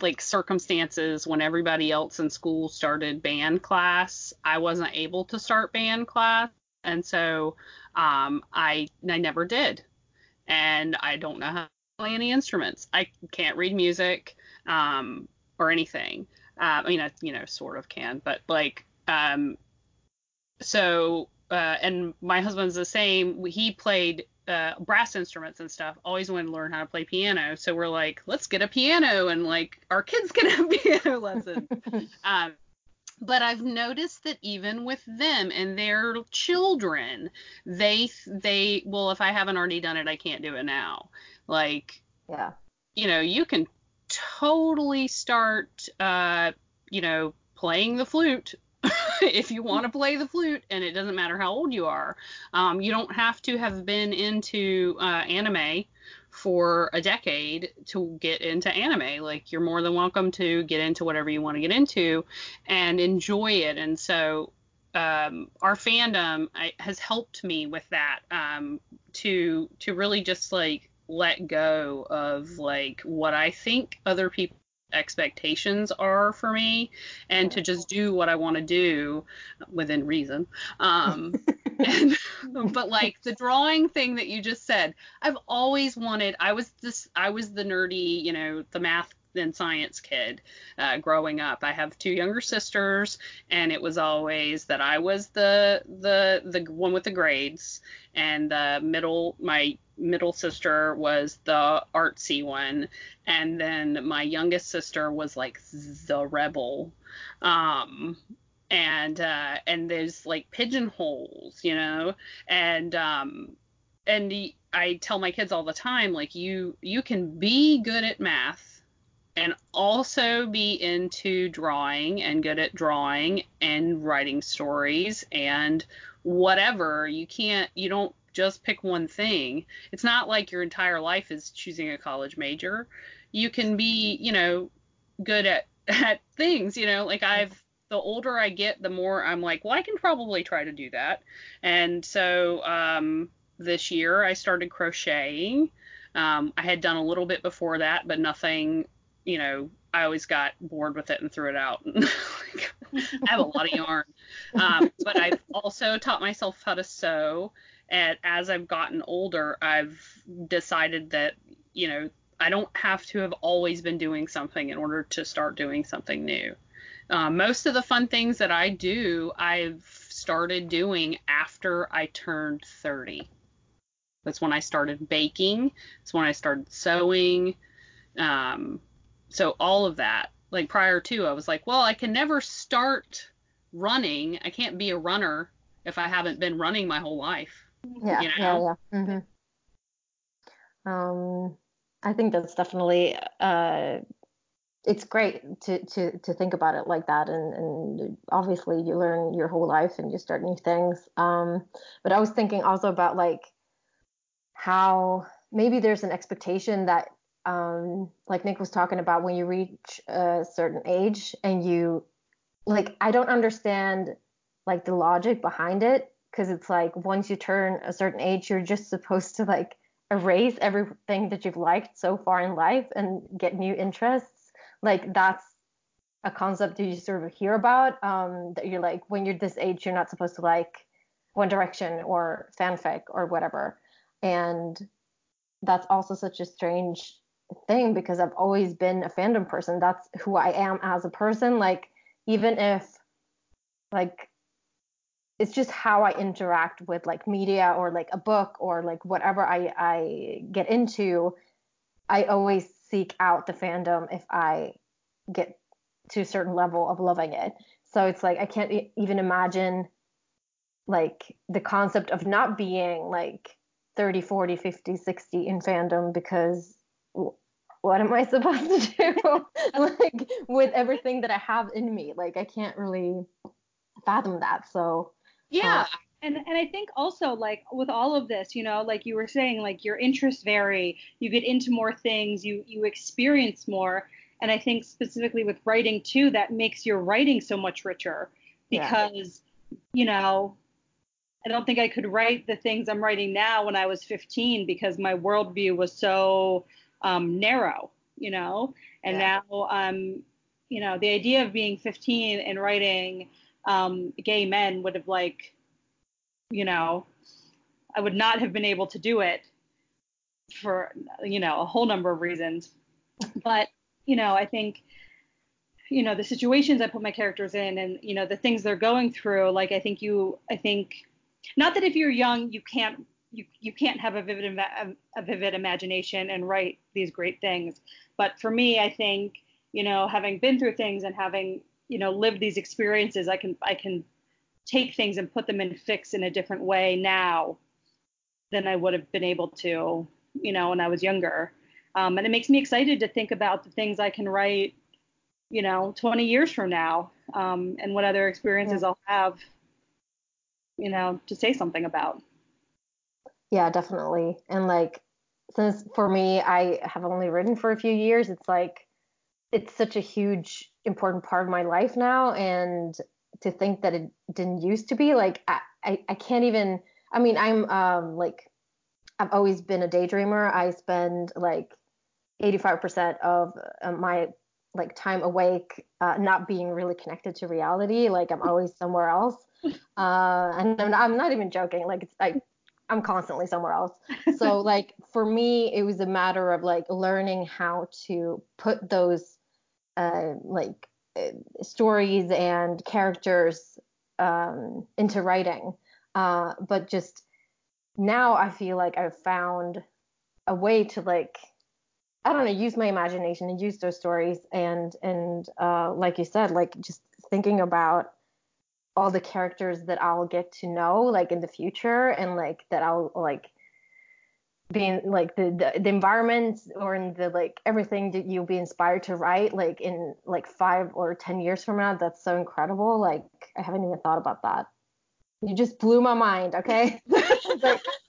like circumstances when everybody else in school started band class, I wasn't able to start band class, and so Um, I I never did, and I don't know how to play any instruments. I can't read music um, or anything. Uh, I mean, I you know sort of can, but like um, so uh, and my husband's the same. He played uh, brass instruments and stuff. Always wanted to learn how to play piano. So we're like, let's get a piano and like our kids can have piano lessons. um, but I've noticed that even with them and their children, they they well, if I haven't already done it, I can't do it now. Like, yeah, you know, you can totally start, uh, you know, playing the flute if you want to play the flute, and it doesn't matter how old you are. Um, you don't have to have been into uh, anime for a decade to get into anime. Like you're more than welcome to get into whatever you want to get into and enjoy it. And so um, our fandom I, has helped me with that um, to to really just like let go of like what I think other people expectations are for me and to just do what I want to do within reason. Um, and, but like the drawing thing that you just said, I've always wanted, I was this, I was the nerdy, you know, the math and science kid uh, growing up. I have two younger sisters, and it was always that I was the the the one with the grades, and the middle my middle sister was the artsy one, and then my youngest sister was like the rebel. Um, and uh, and there's like pigeonholes, you know, and um, and I tell my kids all the time, like you you can be good at math and also be into drawing and good at drawing and writing stories and whatever. You can't you don't just pick one thing. It's not like your entire life is choosing a college major. You can be, you know, good at at things, you know, like I've the older I get, the more I'm like, well, I can probably try to do that. And so um, this year I started crocheting. Um, I had done a little bit before that, but nothing, you know, I always got bored with it and threw it out. I have a lot of yarn. Um, but I've also taught myself how to sew and as I've gotten older, I've decided that, you know, I don't have to have always been doing something in order to start doing something new. Uh, most of the fun things that I do, I've started doing after I turned 30. That's when I started baking. That's when I started sewing. Um, so all of that, like prior to, I was like, well, I can never start running. I can't be a runner if I haven't been running my whole life. Yeah, you know? yeah, yeah. Mm-hmm. Um, I think that's definitely uh, it's great to to to think about it like that, and and obviously you learn your whole life and you start new things. Um, but I was thinking also about like how maybe there's an expectation that um, like Nick was talking about when you reach a certain age and you like I don't understand like the logic behind it because it's like once you turn a certain age, you're just supposed to like erase everything that you've liked so far in life and get new interests. Like that's a concept that you sort of hear about. Um, that you're like when you're this age, you're not supposed to like One Direction or fanfic or whatever. And that's also such a strange thing because I've always been a fandom person. That's who I am as a person. Like even if like it's just how I interact with like media or like a book or like whatever I, I get into. I always seek out the fandom if I get to a certain level of loving it. So it's like I can't even imagine like the concept of not being like 30, 40, 50, 60 in fandom because what am I supposed to do like with everything that I have in me? Like I can't really fathom that. So yeah. Uh, and and I think also like with all of this, you know, like you were saying, like your interests vary, you get into more things, you you experience more, and I think specifically with writing too, that makes your writing so much richer because yeah. you know. I don't think I could write the things I'm writing now when I was 15 because my worldview was so um, narrow, you know. And yeah. now, um, you know, the idea of being 15 and writing um, gay men would have like, you know, I would not have been able to do it for you know a whole number of reasons. But you know, I think you know the situations I put my characters in, and you know the things they're going through. Like I think you, I think not that if you're young you can't you you can't have a vivid a vivid imagination and write these great things. But for me, I think you know having been through things and having you know lived these experiences, I can I can take things and put them in fics in a different way now than I would have been able to, you know, when I was younger. Um, and it makes me excited to think about the things I can write, you know, 20 years from now, um, and what other experiences yeah. I'll have, you know, to say something about. Yeah, definitely. And like, since for me, I have only written for a few years, it's like, it's such a huge, important part of my life now. And to think that it didn't used to be like, I, I, I can't even, I mean, I'm um, like, I've always been a daydreamer. I spend like 85% of uh, my like time awake, uh, not being really connected to reality. Like I'm always somewhere else. Uh, and I'm not, I'm not even joking. Like it's like I'm constantly somewhere else. So like for me, it was a matter of like learning how to put those uh, like uh, stories and characters um, into writing. Uh, but just now I feel like I've found a way to like I don't know, use my imagination and use those stories and and uh, like you said, like just thinking about all the characters that I'll get to know like in the future and like that I'll like being like the, the the environment or in the like everything that you'll be inspired to write like in like five or ten years from now that's so incredible. Like i haven't even thought about that. You just blew my mind okay? Like,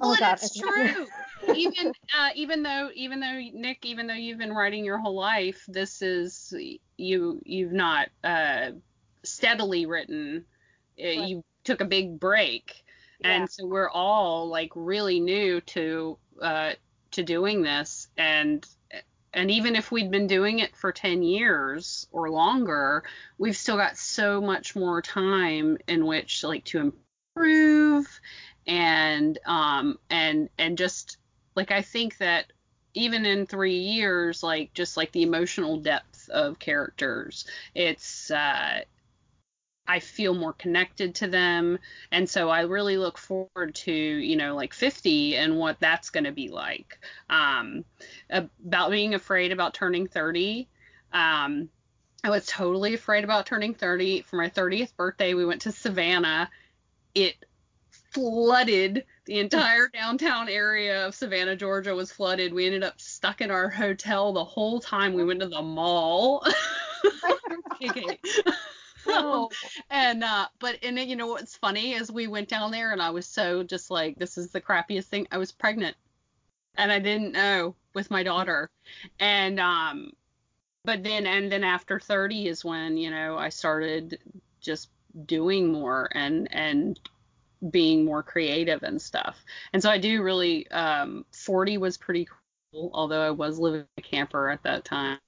oh well it's true. Even uh, even though even though nick even though you've been writing your whole life this is you you've not uh steadily written uh, right. you took a big break. And so we're all like really new to uh, to doing this, and and even if we'd been doing it for 10 years or longer, we've still got so much more time in which like to improve and um and and just like I think that even in three years, like just like the emotional depth of characters, it's uh, I feel more connected to them. And so I really look forward to, you know, like 50 and what that's going to be like. Um, about being afraid about turning 30. Um, I was totally afraid about turning 30. For my 30th birthday, we went to Savannah. It flooded. The entire downtown area of Savannah, Georgia was flooded. We ended up stuck in our hotel the whole time we went to the mall. Oh. and uh but and you know what's funny is we went down there and I was so just like this is the crappiest thing. I was pregnant and I didn't know with my daughter. And um but then and then after 30 is when, you know, I started just doing more and and being more creative and stuff. And so I do really um 40 was pretty cool, although I was living in a camper at that time.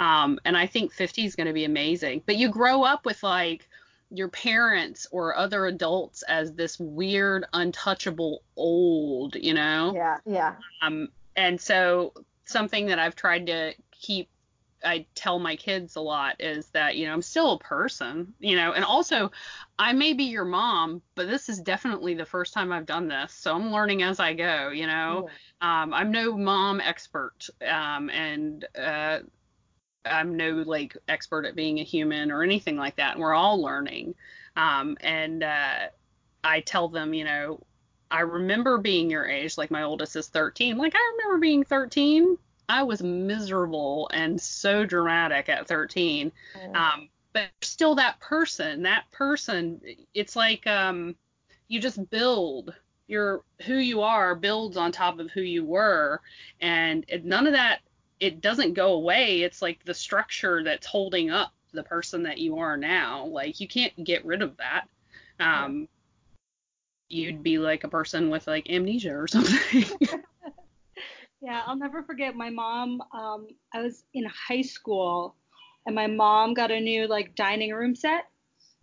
Um, and I think 50 is going to be amazing. But you grow up with like your parents or other adults as this weird, untouchable old, you know? Yeah, yeah. Um, and so something that I've tried to keep I tell my kids a lot is that, you know, I'm still a person, you know, and also I may be your mom, but this is definitely the first time I've done this. So I'm learning as I go, you know. Yeah. Um, I'm no mom expert. Um, and uh, I'm no like expert at being a human or anything like that. And we're all learning. Um, and uh, I tell them, you know, I remember being your age. Like my oldest is 13. Like I remember being 13. I was miserable and so dramatic at 13. Mm. Um, but still that person, that person, it's like um, you just build your who you are builds on top of who you were and none of that it doesn't go away. It's like the structure that's holding up the person that you are now. Like you can't get rid of that. Um, you'd be like a person with like amnesia or something. yeah, I'll never forget my mom. Um, I was in high school, and my mom got a new like dining room set.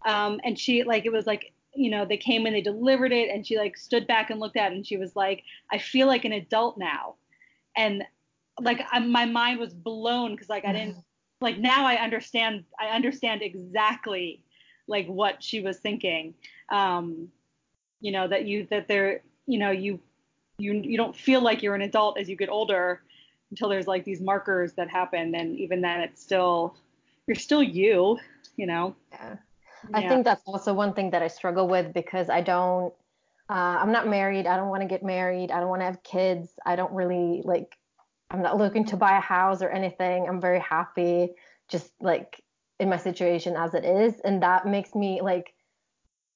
Um, and she like it was like you know, they came and they delivered it, and she like stood back and looked at it, and she was like, I feel like an adult now, and like I, my mind was blown because like I didn't like now I understand I understand exactly like what she was thinking. Um, you know that you that there you know you you you don't feel like you're an adult as you get older until there's like these markers that happen and even then it's still you're still you you know yeah. I think that's also one thing that I struggle with because I don't uh, I'm not married. I don't want to get married. I don't want to have kids. I don't really like I'm not looking to buy a house or anything. I'm very happy just like in my situation as it is and that makes me like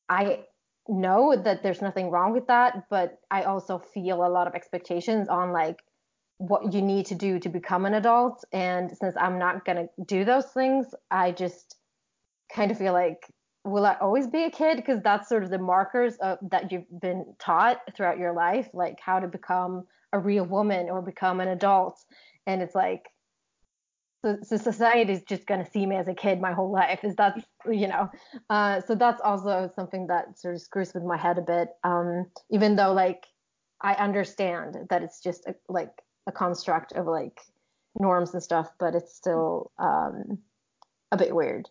I know that there's nothing wrong with that, but I also feel a lot of expectations on like what you need to do to become an adult. And since I'm not going to do those things, I just kind of feel like, will I always be a kid? Because that's sort of the markers of, that you've been taught throughout your life, like how to become a real woman or become an adult. And it's like, so, so society is just going to see me as a kid my whole life is that you know uh, so that's also something that sort of screws with my head a bit um, even though like i understand that it's just a, like a construct of like norms and stuff but it's still um, a bit weird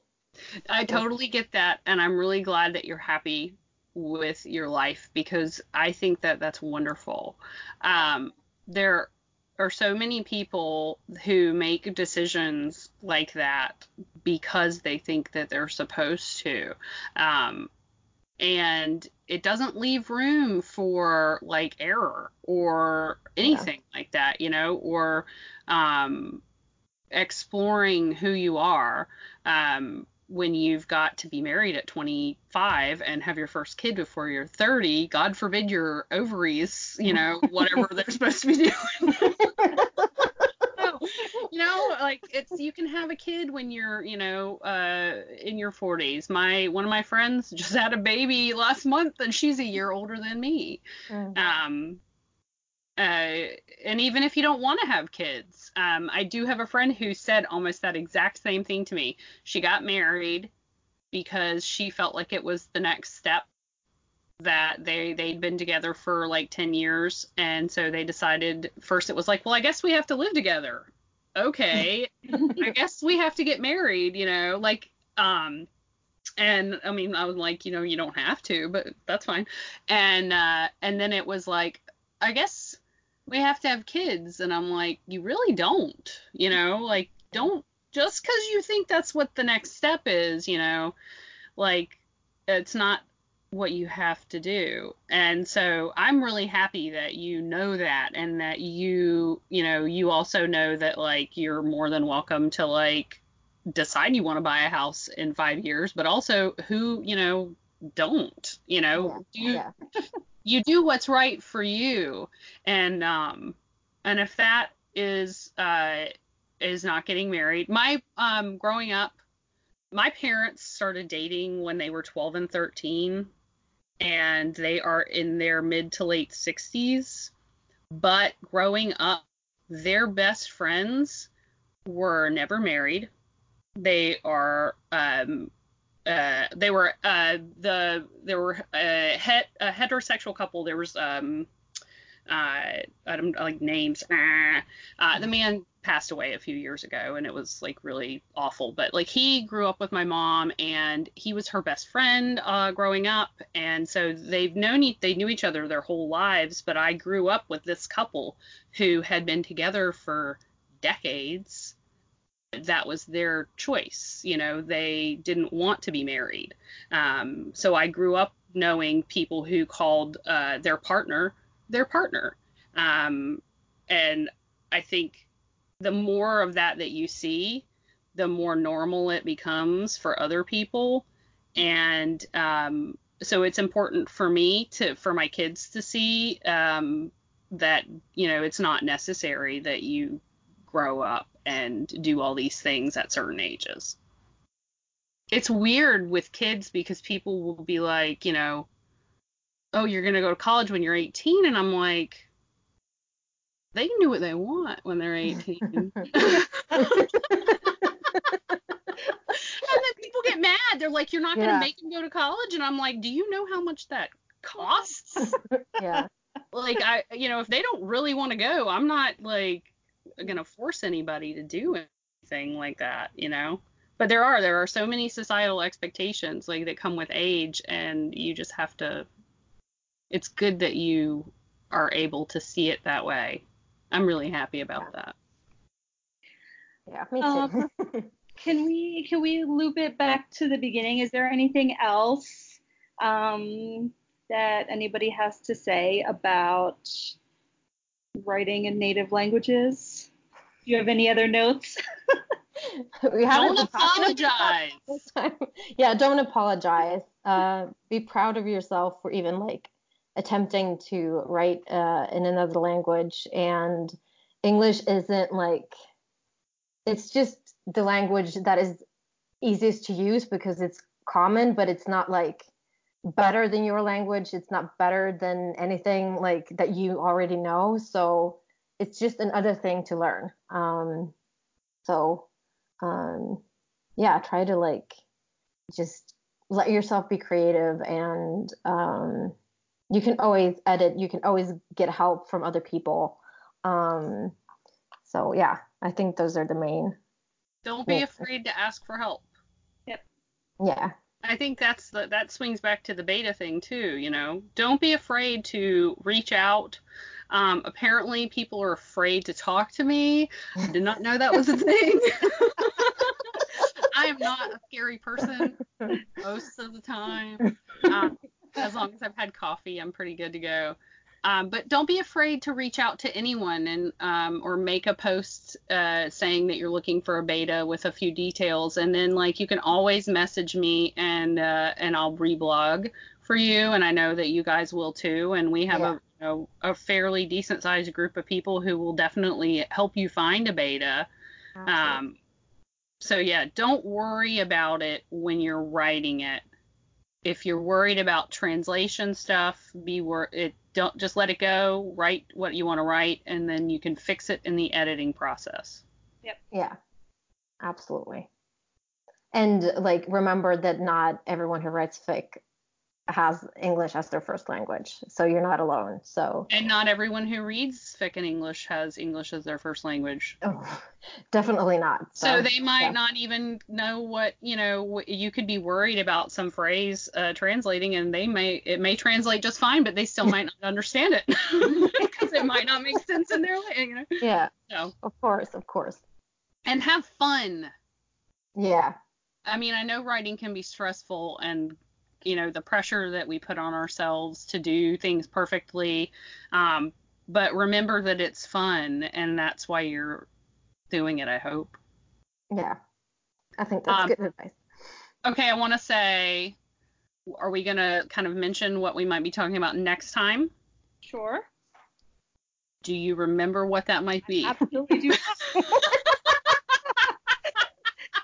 i totally get that and i'm really glad that you're happy with your life because i think that that's wonderful um, there are so many people who make decisions like that because they think that they're supposed to. Um, and it doesn't leave room for like error or anything yeah. like that, you know, or um, exploring who you are. Um, when you've got to be married at 25 and have your first kid before you're 30, God forbid your ovaries, you know, whatever they're supposed to be doing. you know, like it's you can have a kid when you're, you know, uh, in your 40s. My one of my friends just had a baby last month, and she's a year older than me. Mm. Um, uh, and even if you don't want to have kids, um, I do have a friend who said almost that exact same thing to me. She got married because she felt like it was the next step that they they'd been together for like 10 years and so they decided first it was like well i guess we have to live together. Okay. I guess we have to get married you know like um and i mean i was like you know you don't have to but that's fine. And uh and then it was like i guess we have to have kids and i'm like you really don't you know like don't just because you think that's what the next step is you know like it's not what you have to do and so i'm really happy that you know that and that you you know you also know that like you're more than welcome to like decide you want to buy a house in five years but also who you know don't you know yeah. do yeah. you do what's right for you. And um and if that is uh is not getting married my um growing up my parents started dating when they were 12 and 13 and they are in their mid to late 60s but growing up their best friends were never married. They are um uh, they were uh, the there were a, het, a heterosexual couple. There was um, uh, I don't like names. Uh, the man passed away a few years ago, and it was like really awful. But like he grew up with my mom, and he was her best friend uh, growing up, and so they've known e- they knew each other their whole lives. But I grew up with this couple who had been together for decades that was their choice. You know, they didn't want to be married. Um, so I grew up knowing people who called uh, their partner their partner. Um, and I think the more of that that you see, the more normal it becomes for other people. And um, so it's important for me to, for my kids to see um, that, you know, it's not necessary that you grow up and do all these things at certain ages. It's weird with kids because people will be like, you know, oh, you're going to go to college when you're 18. And I'm like, they can do what they want when they're 18. and then people get mad. They're like, "You're not going to Yeah. make them go to college," and I'm like, "Do you know how much that costs?" yeah. like I, you know, if they don't really want to go, I'm not like gonna force anybody to do anything like that, you know. But there are there are so many societal expectations like that come with age, and you just have to. It's good that you are able to see it that way. I'm really happy about that. Yeah, me Um, too. Can we can we loop it back to the beginning? Is there anything else um, that anybody has to say about writing in native languages? Do you have any other notes? we haven't Don't apologize. yeah, don't apologize. Uh, be proud of yourself for even like attempting to write uh, in another language. And English isn't like, it's just the language that is easiest to use because it's common, but it's not like better than your language. It's not better than anything like that you already know. So it's just another thing to learn. Um, so um, yeah, try to like just let yourself be creative and um, you can always edit, you can always get help from other people. Um, so yeah, I think those are the main. Don't be Yeah. afraid to ask for help. Yep. Yeah, I think that's the, that swings back to the beta thing too. You know, don't be afraid to reach out. Um, apparently, people are afraid to talk to me. I did not know that was a thing. I am not a scary person most of the time. Um, as long as I've had coffee, I'm pretty good to go. Um, but don't be afraid to reach out to anyone and um, or make a post uh, saying that you're looking for a beta with a few details, and then like you can always message me and uh, and I'll reblog for you, and I know that you guys will too, and we have Yeah. a you know, a fairly decent sized group of people who will definitely help you find a beta. Um, so yeah, don't worry about it when you're writing it. If you're worried about translation stuff, be wor- it don't just let it go. Write what you want to write, and then you can fix it in the editing process. Yep. Yeah, absolutely. And like remember that not everyone who writes fic has English as their first language, so you're not alone. So And not everyone who reads fic in English has English as their first language. oh, definitely not. So they might yeah. not even know what you know. You could be worried about some phrase uh, translating, and they may it may translate just fine, but they still might not understand it because it might not make sense in their you know. Yeah, So of course, of course. and have fun. Yeah, I mean, I know writing can be stressful and you know the pressure that we put on ourselves to do things perfectly. Um, but remember that it's fun and that's why you're doing it, I hope. yeah. I think that's Um, good advice. Okay, I want to say are we going to kind of mention what we might be talking about next time? Sure. Do you remember what that might be? Absolutely do.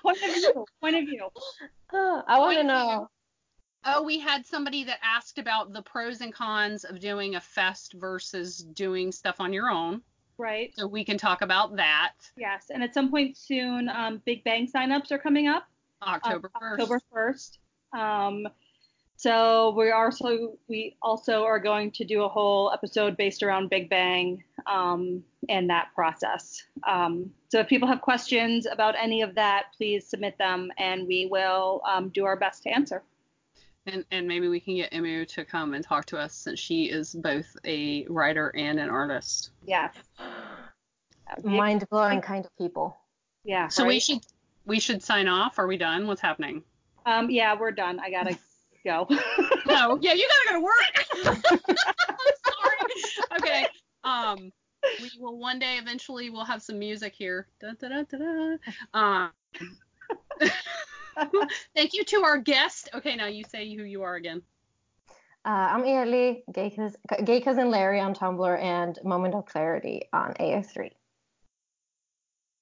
point of view. Point of view. Uh, I want to Point of know. Oh, we had somebody that asked about the pros and cons of doing a fest versus doing stuff on your own. Right. So we can talk about that Yes. And at some point soon, um, Big Bang signups are coming up. October uh, 1st. October 1st. Um, so we also we also are going to do a whole episode based around Big Bang um, and that process. Um, so if people have questions about any of that, please submit them, and we will um, do our best to answer. And, and maybe we can get Emu to come and talk to us since she is both a writer and an artist. Yes. Mind blowing kind of people. Yeah. So we should we should sign off. Are we done? What's happening? Um, yeah, we're done. I gotta go. No. Yeah, you gotta go to work. I'm sorry. Okay. Um, we will one day eventually we'll have some music here. Da, da, da, da, da. Um, thank you to our guest. Okay, now you say who you are again. Uh, I'm Eli, gay, Cous- gay cousin Larry on Tumblr, and Moment of Clarity on AO3.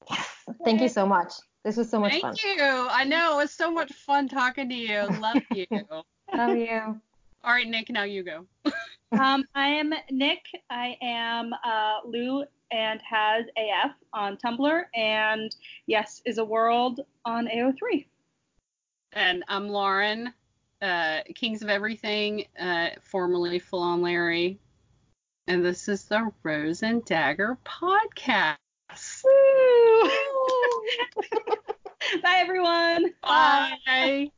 Yes, thank you so much. This was so much Thank fun. Thank you. I know it was so much fun talking to you. Love you. Love you. All right, Nick. Now you go. um, I am Nick. I am uh, Lou and has AF on Tumblr, and Yes is a World on AO3. And I'm Lauren, uh, Kings of Everything, uh, formerly Full on Larry. And this is the Rose and Dagger podcast. Bye, everyone. Bye.